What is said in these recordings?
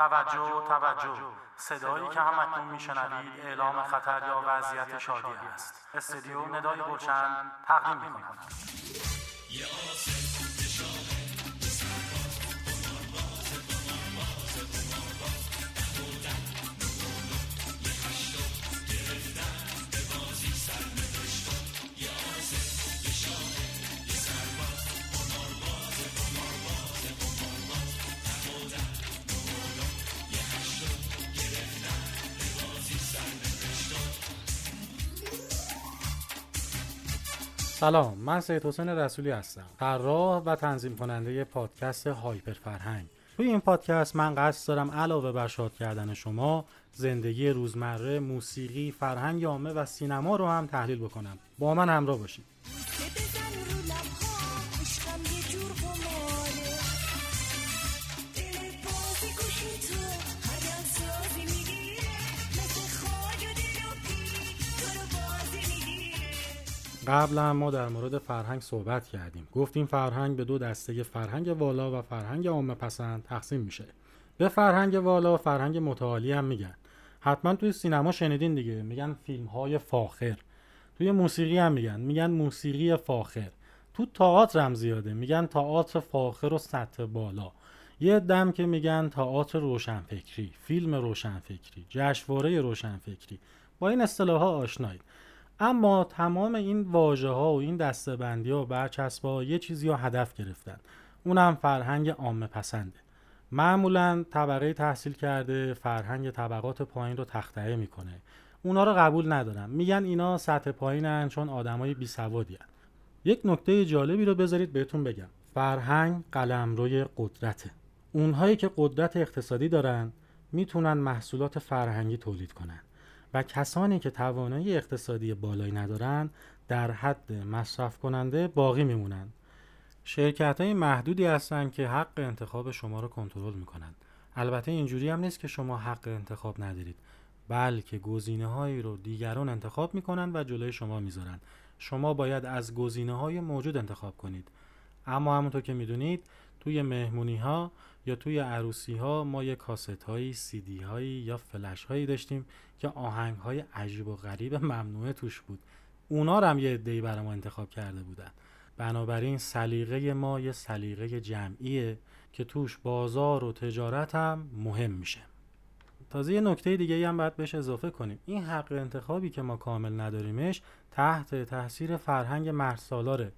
توجه توجه. صدایی که همکنون میشنوید اعلام خطر یا وضعیت شادی است. استدیو ندای گلشن تقدیم می‌کند سلام من سید حسین رسولی هستم. طراح و تنظیم کننده پادکست هایپر فرهنگ توی این پادکست من قصد دارم علاوه بر شاد کردن شما زندگی روزمره موسیقی فرهنگ عامه و سینما رو هم تحلیل بکنم. با من همراه باشید. قبلا ما در مورد فرهنگ صحبت کردیم. گفتیم فرهنگ به دو دسته فرهنگ والا و فرهنگ عامه پسند تقسیم میشه. به فرهنگ والا فرهنگ متعالی هم میگن. حتما توی سینما شنیدین دیگه میگن فیلم های فاخر. توی موسیقی هم میگن میگن موسیقی فاخر. تو تئاتر هم زیاده میگن تئاتر فاخر و سطح بالا. یه دم که میگن تئاتر روشنفکری فیلم روشنفکری جشنواره روشنفکری. با این اصطلاح ها آشنایید. اما تمام این واژه ها و این دستبندی ها و برچسب ها یه چیزی رو هدف گرفتن. اونم فرهنگ عامه پسنده معمولا طبقه تحصیل کرده فرهنگ طبقات پایین رو تختعه می‌کنه. اونا رو قبول ندارن. میگن اینا سطح پایینن چون آدمای بی سوادی هن. یک نکته جالبی رو بذارید بهتون بگم. فرهنگ قلمروی قدرته. اونهایی که قدرت اقتصادی دارن می‌تونن محصولات فرهنگی تولید کنن. و کسانی که توانایی اقتصادی بالایی ندارن در حد مصرف کننده باقی میمونن شرکت های محدودی هستن که حق انتخاب شما رو کنترل می‌کنن البته اینجوری هم نیست که شما حق انتخاب ندارید بلکه گزینه هایی رو دیگران انتخاب می‌کنن و جلوی شما می‌ذارن شما باید از گزینه های موجود انتخاب کنید. اما همونطور که می‌دونید توی مهمونی ها یا توی عروسی ها ما یه کاست هایی سی دی هایی یا فلش هایی داشتیم که آهنگ های عجیب و غریب ممنوعه توش بود. اونا هم یه عده‌ای برای ما انتخاب کرده بودن. بنابراین سلیقه ما یه سلیقه جمعیه که توش بازار و تجارت هم مهم میشه. تازه یه نکته دیگه هم باید بهش اضافه کنیم. این حق انتخابی که ما کامل نداریمش تحت تاثیر فرهنگ مرد سالاره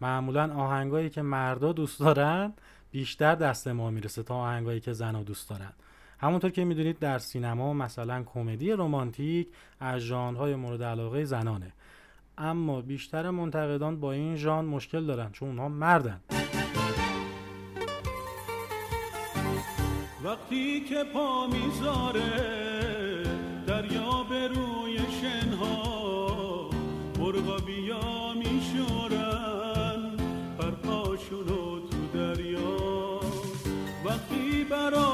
معمولا آهنگایی که مردا دوست دارن بیشتر دست ما می‌رسه تا آهنگایی که زنها دوست دارن. همونطور که می‌دونید در سینما مثلا کمدی رمانتیک از ژانرهای مورد علاقه زنانه. اما بیشتر منتقدان با این ژان مشکل دارن چون اونها مردن. وقتی که پا می‌ذاره وقتی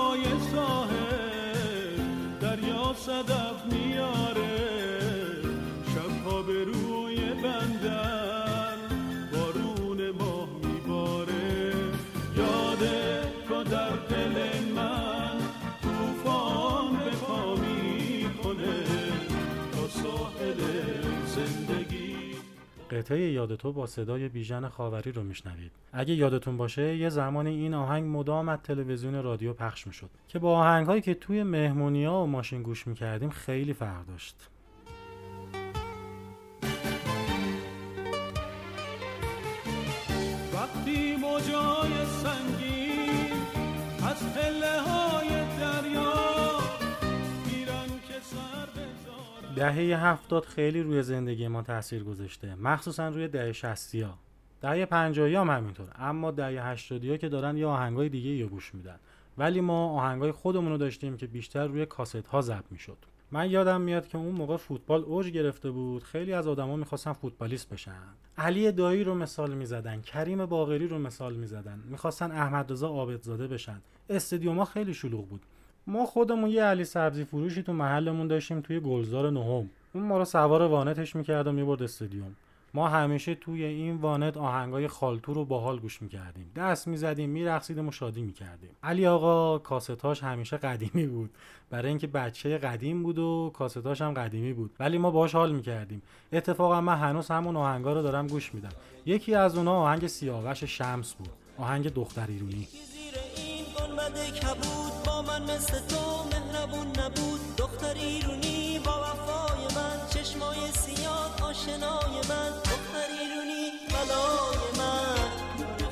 قطعه یاد تو با صدای بیژن خاوری رو میشنوید. اگه یادتون باشه یه زمانی این آهنگ مدام از تلویزیون رادیو پخش می‌شد که با آهنگ هایی که توی مهمونی ها و ماشین گوش می‌کردیم خیلی فرق داشت. دهه هفتاد خیلی روی زندگی ما تاثیر گذاشته. مخصوصا روی دهه شستی ها دهه پنجاهی هم همینطور. اما دهه هشتادی ها که دارن یه آهنگای دیگه یا گوش میدن. ولی ما آهنگای خودمون رو داشتیم که بیشتر روی کاست ها ضبط می‌شد. من یادم میاد که اون موقع فوتبال اوج گرفته بود. خیلی از آدما می‌خواستن فوتبالیست بشن. علی دایی رو مثال می‌زدن. کریم باقری رو مثال می‌زدن. می‌خواستن احمد رضا عابدزاده بشن. استادیوما خیلی شلوغ بود. ما خودمون یه علی سبزی فروشی تو محلمون داشتیم توی گلزار نهم. اون ما رو سوار وانتش می‌کرد و می‌برد استادیوم. ما همیشه توی این وانت آهنگای خالتو رو باحال گوش می‌کردیم. دست می‌زدیم میرقصیدیم و شادی می‌کردیم. علی آقا کاستاش همیشه قدیمی بود. برای اینکه بچه قدیم بود و کاستاش هم قدیمی بود. ولی ما باش حال می‌کردیم. اتفاقا من هنوز همون آهنگا رو دارم گوش میدم. یکی از اونها آهنگ سیاوش شمس بود. آهنگ دختر ایرونی. گنبد کبود با من مثل تو مهربون نبود. دختر ایرونی با وفای من چشمای سیاه آشنای من. دختر ایرونی بلای من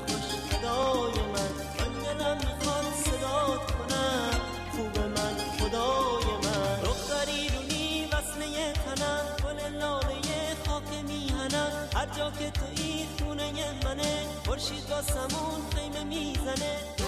خوش صدای من. من دلم می‌خواد صدات کنم خوب من خدای من. دختر ایرونی وصله تنم گل لاله خاک میهنم. هر جا که تویی خونه منه خورشید واسمون خیمه می‌زنه.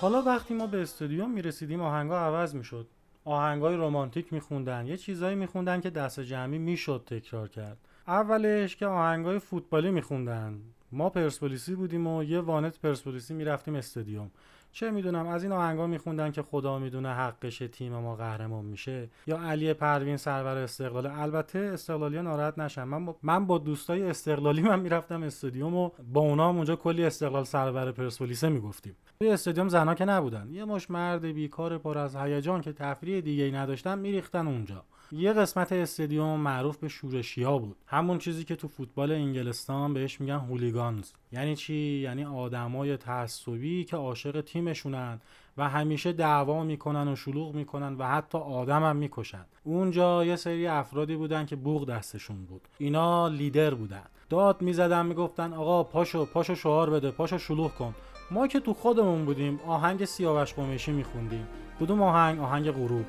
حالا وقتی ما به استودیوم می‌رسیدیم آهنگا عوض می‌شد. آهنگای رمانتیک میخوندن یه چیزایی میخوندن که دست جمعی می‌شد تکرار کرد. اولش که آهنگای فوتبالی میخوندن. ما پرسپولیسی بودیم و یه وانت پرسپولیسی می‌رفتیم استادیوم. چه می‌دونم از این آهنگا میخوندن که خدا می‌دونه حقش تیم ما قهرمان میشه. یا علی پروین سرور استقلال. البته استقلالی ناراحت نشن. من با, من با دوستای استقلالی من می‌رفتم استادیوم و با اونا هم اونجا کلی استقلال سرور پرسپولیسه می‌گفتیم. توی استادیوم زنا که نبودن. یه مش مرد بیکار پر از هیجان که تفریح دیگه ای نداشتن میریختن اونجا. یه قسمت استادیوم معروف به شورشیا بود. همون چیزی که تو فوتبال انگلستان بهش میگن هولیگانز. یعنی چی؟ یعنی آدمای تعصبی که عاشق تیمشونن و همیشه دعوا می‌کنن و شلوغ می‌کنن و حتی آدم هم می‌کشن. اونجا یه سری افرادی بودن که بوغ دستشون بود. اینا لیدر بودن. داد می‌زدن می‌گفتن آقا پاشو پاشو شعار بده پاشو شلوغ کن. ما که تو خودمون بودیم آهنگ سیاوش قمیشی میخوندیم. کدوم آهنگ؟ آهنگ غروب.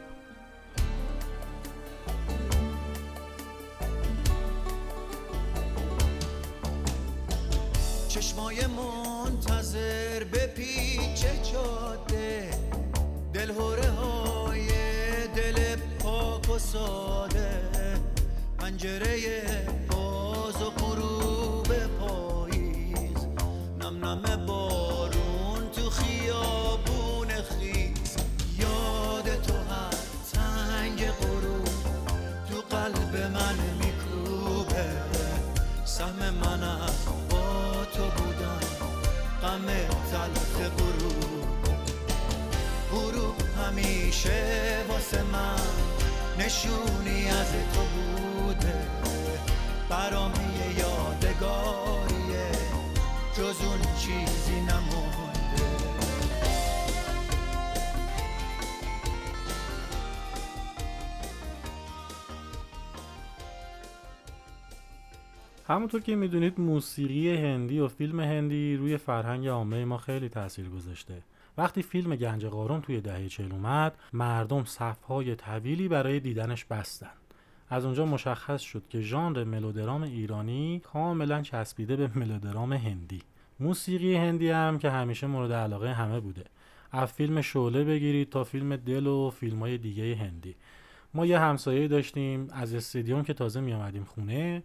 ساده پنجره نشونی از تو بوده. برام یه یادگاریه. جز اون چیزی نمونده. همونطور که می‌دونید موسیقی هندی و فیلم هندی روی فرهنگ عامه ما خیلی تاثیر گذاشته. وقتی فیلم گنج قارون توی دهه چهل اومد مردم صفهای طویلی برای دیدنش بستن. از اونجا مشخص شد که ژانر ملودرام ایرانی کاملا چسبیده به ملودرام هندی. موسیقی هندی هم که همیشه مورد علاقه همه بوده. از فیلم شعله بگیرید تا فیلم دل و فیلم های دیگه هندی. ما یه همسایه داشتیم از استادیوم که تازه می آمدیم خونه.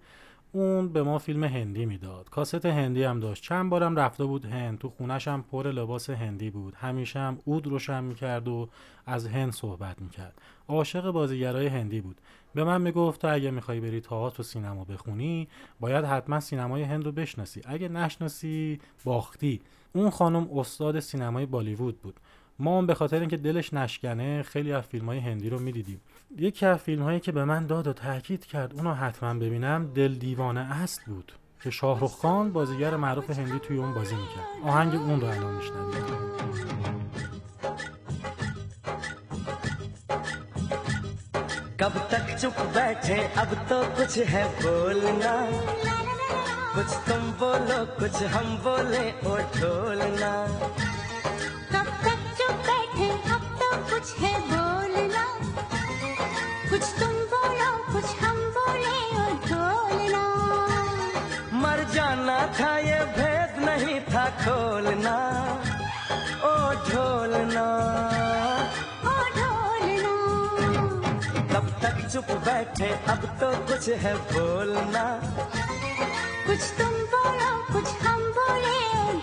اون به ما فیلم هندی می‌داد. کاست هندی هم داشت. چند بارم رفته بود هند. تو خونش هم پر لباس هندی بود. همیشه هم اود روشن می‌کرد و از هند صحبت می‌کرد. عاشق بازیگرای هندی بود. به من می‌گفت تو اگه می‌خوای بری تئاتر و سینما بخونی باید حتما سینمای هند رو بشناسی. اگه نشناسی باختی. اون خانم استاد سینمای بالیوود بود. ما هم به خاطر اینکه دلش نشکنه خیلی از فیلم های هندی رو می‌دیدیم. یکی از فیلم هایی که به من داد و تاکید کرد اونو حتما ببینم دل دیوانه است بود که شاهرخ خان بازیگر معروف هندی توی اون بازی می‌کرد. آهنگ اون رو الان میشنویم کب تک چپ بیٹھے اب تو کچھ ہے بولنا۔ کچھ تم بولو کچھ ہم بولے او ڈھولنا کب تک چپ بیٹھے اب تو کچھ ہے कुछ तुम बोलो कुछ हम बोले और ढोलना मर जाना था ये भेद नहीं था खोलना। ओ ढोलना ओ ढोलना कब तक चुप बैठे अब तो कुछ है बोलना। कुछ तुम बोलो कुछ हम बोले और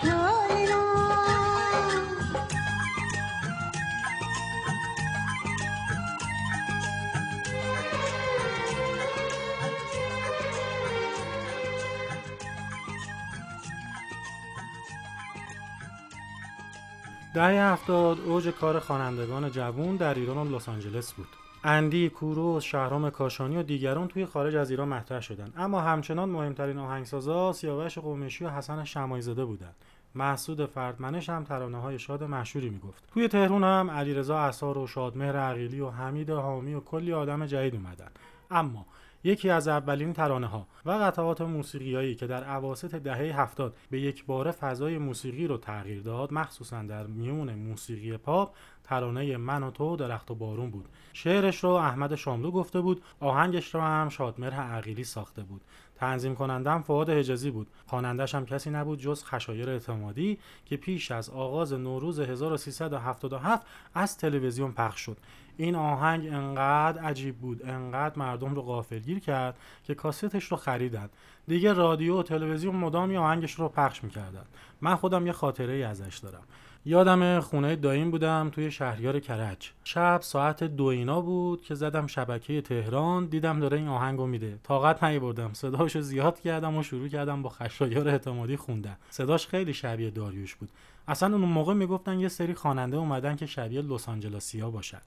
دهه هفتاد اوج کار خوانندگان جوون در ایران و لس آنجلس بود. اندی، کوروش، شهرام کاشانی و دیگران توی خارج از ایران مطرح شدند اما همچنان مهمترین آهنگسازا سیاوش قمیشی و حسن شمایزاده بودند. محسود فردمنش هم ترانه های شاد مشهوری می‌گفت. توی تهران هم علیرضا اثار و شادمهر عقیلی و حمید حامی و کلی آدم جدید اومدن. اما یکی از اولین ترانه ها و قطعات موسیقیایی که در اواسط دهه هفتاد به یک باره فضای موسیقی رو تغییر داد مخصوصا در میون موسیقی پاپ ترانه من و تو درخت و بارون بود. شعرش رو احمد شاملو گفته بود آهنگش رو هم شادمهر عقیلی ساخته بود. تنظیم کنندم فعاد حجازی بود. خوانندش هم کسی نبود جز خشایر اعتمادی که پیش از آغاز نوروز 1377 از تلویزیون پخش شد. این آهنگ انقدر عجیب بود انقدر مردم رو غافلگیر کرد که کاستش رو خریدن. دیگه رادیو و تلویزیون مدامی آهنگش رو پخش می‌کردن. من خودم یه خاطره ای ازش دارم. یادم خونه دایم بودم توی شهریار کرج. شب ساعت دو اینا بود که زدم شبکه تهران دیدم داره این آهنگو میده. طاقت نیاوردم. صداشو زیاد کردم و شروع کردم با خشایار اعتمادی خوندن. صداش خیلی شبیه داریوش بود. اصلا اون موقع می‌گفتن یه سری خواننده اومدن که شبیه لس آنجلسیا باشن.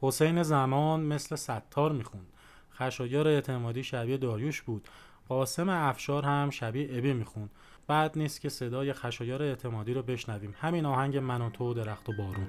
حسین زمان مثل ستار می‌خوند. خشایار اعتمادی شبیه داریوش بود. قاسم افشار هم شبیه ابی می‌خوند. بعد نیست که صدای خشایار اعتمادی رو بشنویم. همین آهنگ من و تو درخت و بارون.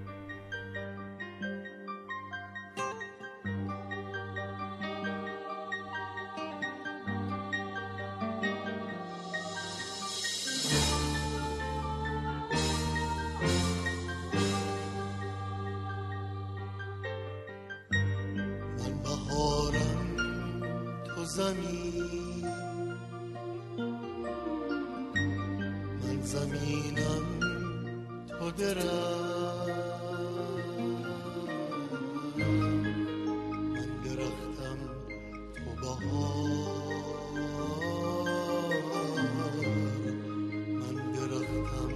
من درختم تو بهار. من درختم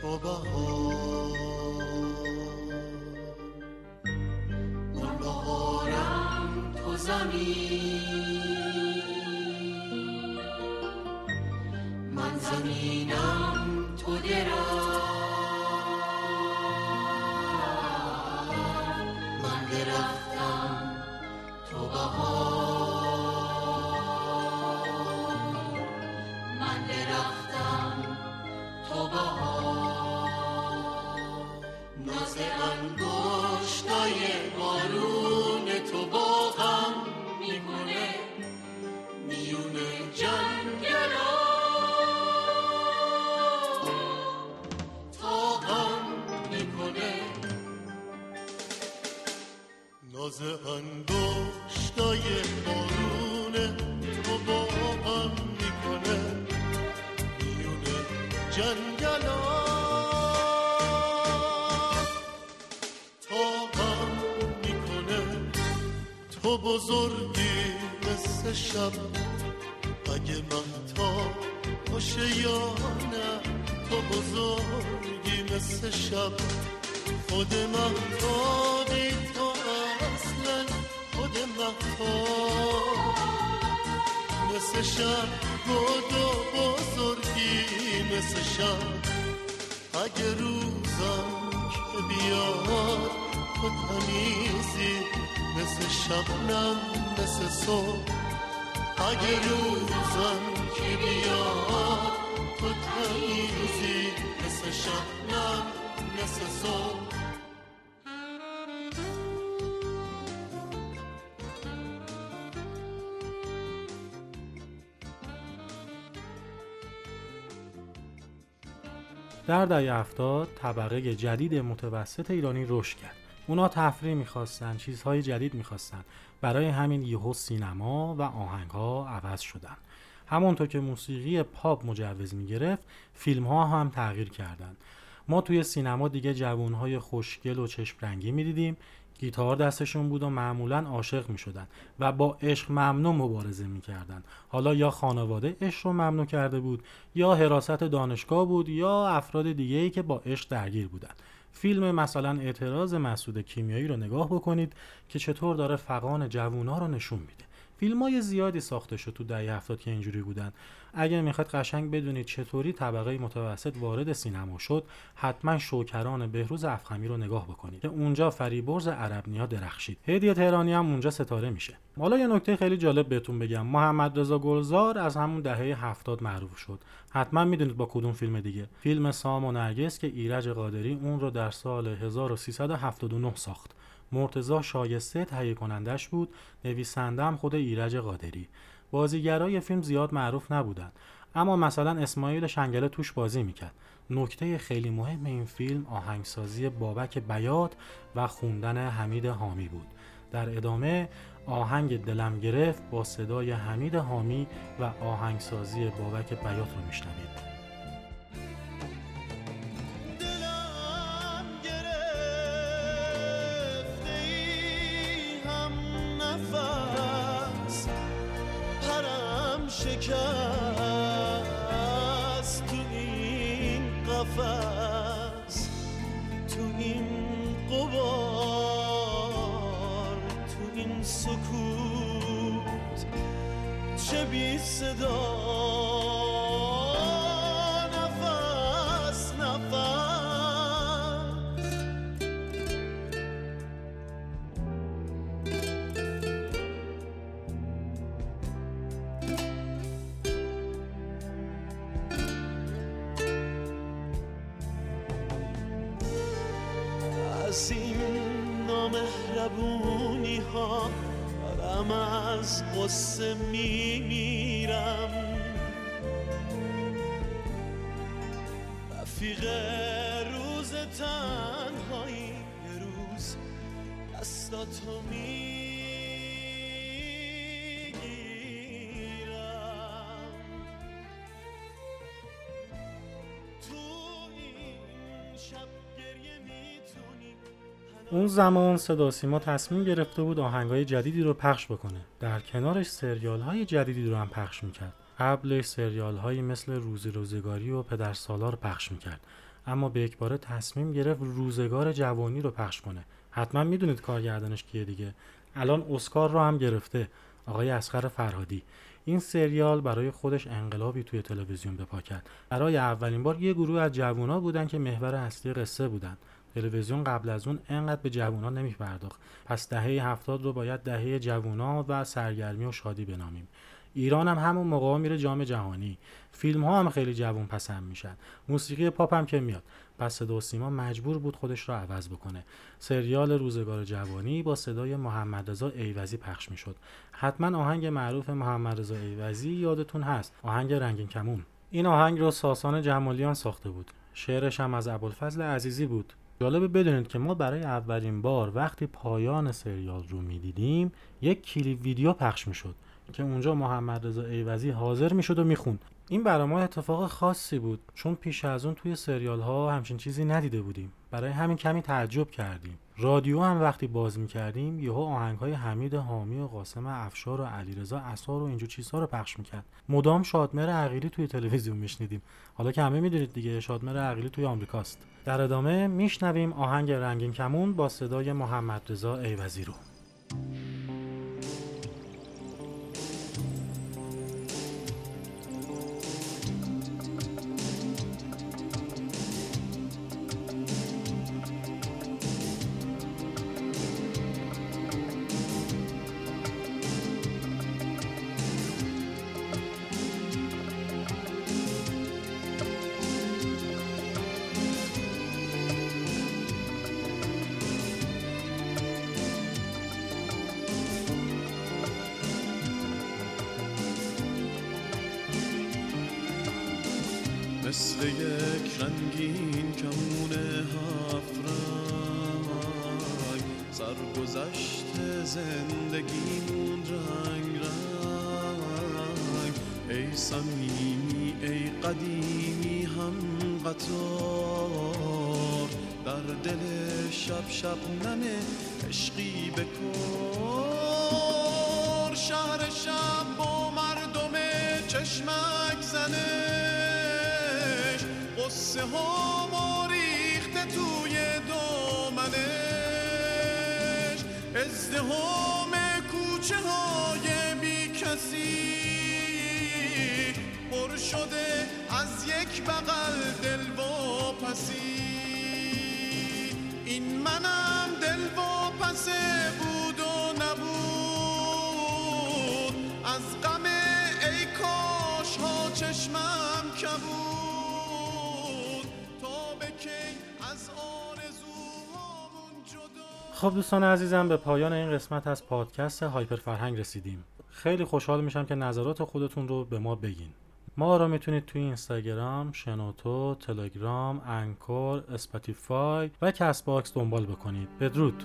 تو بهار. من بهارم تو زمین. تو بزرگی مثل شب. اگه من باشه یا نه تو بزرگی مثل شب. خود محتابی تو اصلا خود محتاب مثل شب. بود و بزرگی مثل شب. اگه روزم که بیاد تو تمیزی مثل شبنم مثل صبح. اگه روزم که بیاد تو تمیزی مثل شبنم مثل صبح. در دهه هفتاد طبقه جدید متوسط ایرانی رشد کرد. اونا تفریح می‌خواستن چیزهای جدید می‌خواستن. برای همین یهو سینما و آهنگها عوض شدن. همونطور که موسیقی پاپ مجوز می‌گرفت فیلم ها هم تغییر کردند ما توی سینما دیگه جوانهای خوشگل و چشم رنگی می‌دیدیم. گیتار دستشون بود و معمولا عاشق می شدن و با عشق ممنوع مبارزه می کردن. حالا یا خانواده عشق رو ممنوع کرده بود یا حراست دانشگاه بود یا افراد دیگه ای که با عشق درگیر بودن. فیلم مثلا اعتراض مسعود کیمیایی رو نگاه بکنید که چطور داره فقان جوونا رو نشون میده. فیلم های زیادی ساخته شد تو دهه هفتاد که اینجوری بودن. اگر می‌خواید قشنگ بدونید چطوری طبقه متوسط وارد سینما شد حتما شوکران بهروز افخمی رو نگاه بکنید. که اونجا فریبرز عرب نیا درخشید. هدیه تهرانی هم اونجا ستاره میشه. حالا یه نکته خیلی جالب بهتون بگم. محمد رضا گلزار از همون دهه هفتاد معروف شد. حتما می‌دونید با کدوم فیلم دیگه. فیلم سام و نرگس که ایرج قادری اون رو در سال 1379 ساخت. مرتزا شایسته تهیه کنندش بود نویسنده هم خود ایرج قادری. بازیگرای فیلم زیاد معروف نبودن اما مثلا اسماعیل شنگله توش بازی می‌کرد. نکته خیلی مهم این فیلم آهنگسازی بابک بیات و خوندن حمید حامی بود. در ادامه آهنگ دلم گرفت با صدای حمید حامی و آهنگسازی بابک بیات رو میشنوید. بی صدا. نفس نفس. از این نامهربونی ها دارم از قصه میمیرم. رفیق روز تنهایی یه روز دستاتو می‌گیرم. تو این شب گریه می‌تونی. اون زمان صدا سیما تصمیم گرفته بود آهنگای جدیدی رو پخش بکنه. در کنارش سریال های جدیدی رو هم پخش می‌کرد. قبلش سریال هایی مثل روزی روزگاری و پدر سالار پخش می‌کرد. اما به یک باره تصمیم گرفت روزگار جوانی رو پخش کنه. حتما می‌دونید کارگردانش کیه دیگه. الان اسکار رو هم گرفته. آقای اسقر فرهادی. این سریال برای خودش انقلابی توی تلویزیون به پا کرد. برای اولین بار یه گروه از جوونا بودن که محور اصلی قصه بودن. تلویزیون قبل از اون انقدر به جوونا نمیپرداخت. پس دهه هفتاد رو باید دهه جوونا و سرگرمی و شادی بنامیم. ایران هم همون موقع میره جام جهانی. فیلم ها هم خیلی جوون پسند میشن. موسیقی پاپ هم که میاد. پس صدا سیما مجبور بود خودش رو عوض بکنه. سریال روزگار جوانی با صدای محمد رضا ایوزی پخش می‌شد. حتما آهنگ معروف محمد رضا ایوزی یادتون هست. آهنگ رنگین کمون. این آهنگ رو ساسان جمالیان ساخته بود. شعرش هم از ابوالفضل عزیزی بود. جالبه بدونید که ما برای اولین بار وقتی پایان سریال رو می‌دیدیم یک کلیپ ویدیو پخش می‌شد. که اونجا محمد رضا ایوزی حاضر می‌شد و می‌خوند. این برای ما اتفاق خاصی بود چون پیش از اون توی سریال ها همچین چیزی ندیده بودیم. برای همین کمی تعجب کردیم. رادیو هم وقتی باز می‌کردیم یهو آهنگ های حمید حامی و قاسم افشار و علیرضا اسار و اینجور چیزها رو پخش می‌کرد. مدام شادمهر عقیلی توی تلویزیون میشنیدیم. حالا که همه می‌دونید دیگه شادمهر عقیلی توی آمریکاست. در ادامه میشنویم آهنگ رنگین کمون با صدای محمد رضا ایوزی رو. زندگیمون رنگ رنگ ای صمیمی ای قدیمی هم قطار در دل شب شب ننه عشقی بکن شهر شب با مردم چشمک زنش قصه ها ریخته توی ازدهام کوچه های بی کسی پر شده از یک بغل خب دوستان عزیزم به پایان این قسمت از پادکست هایپر فرهنگ رسیدیم. خیلی خوشحال میشم که نظرات خودتون رو به ما بگین. ما رو می‌تونید توی اینستاگرام، شنوتو، تلگرام، انکور، اسپاتیفای و کست باکس دنبال بکنید. بدرود!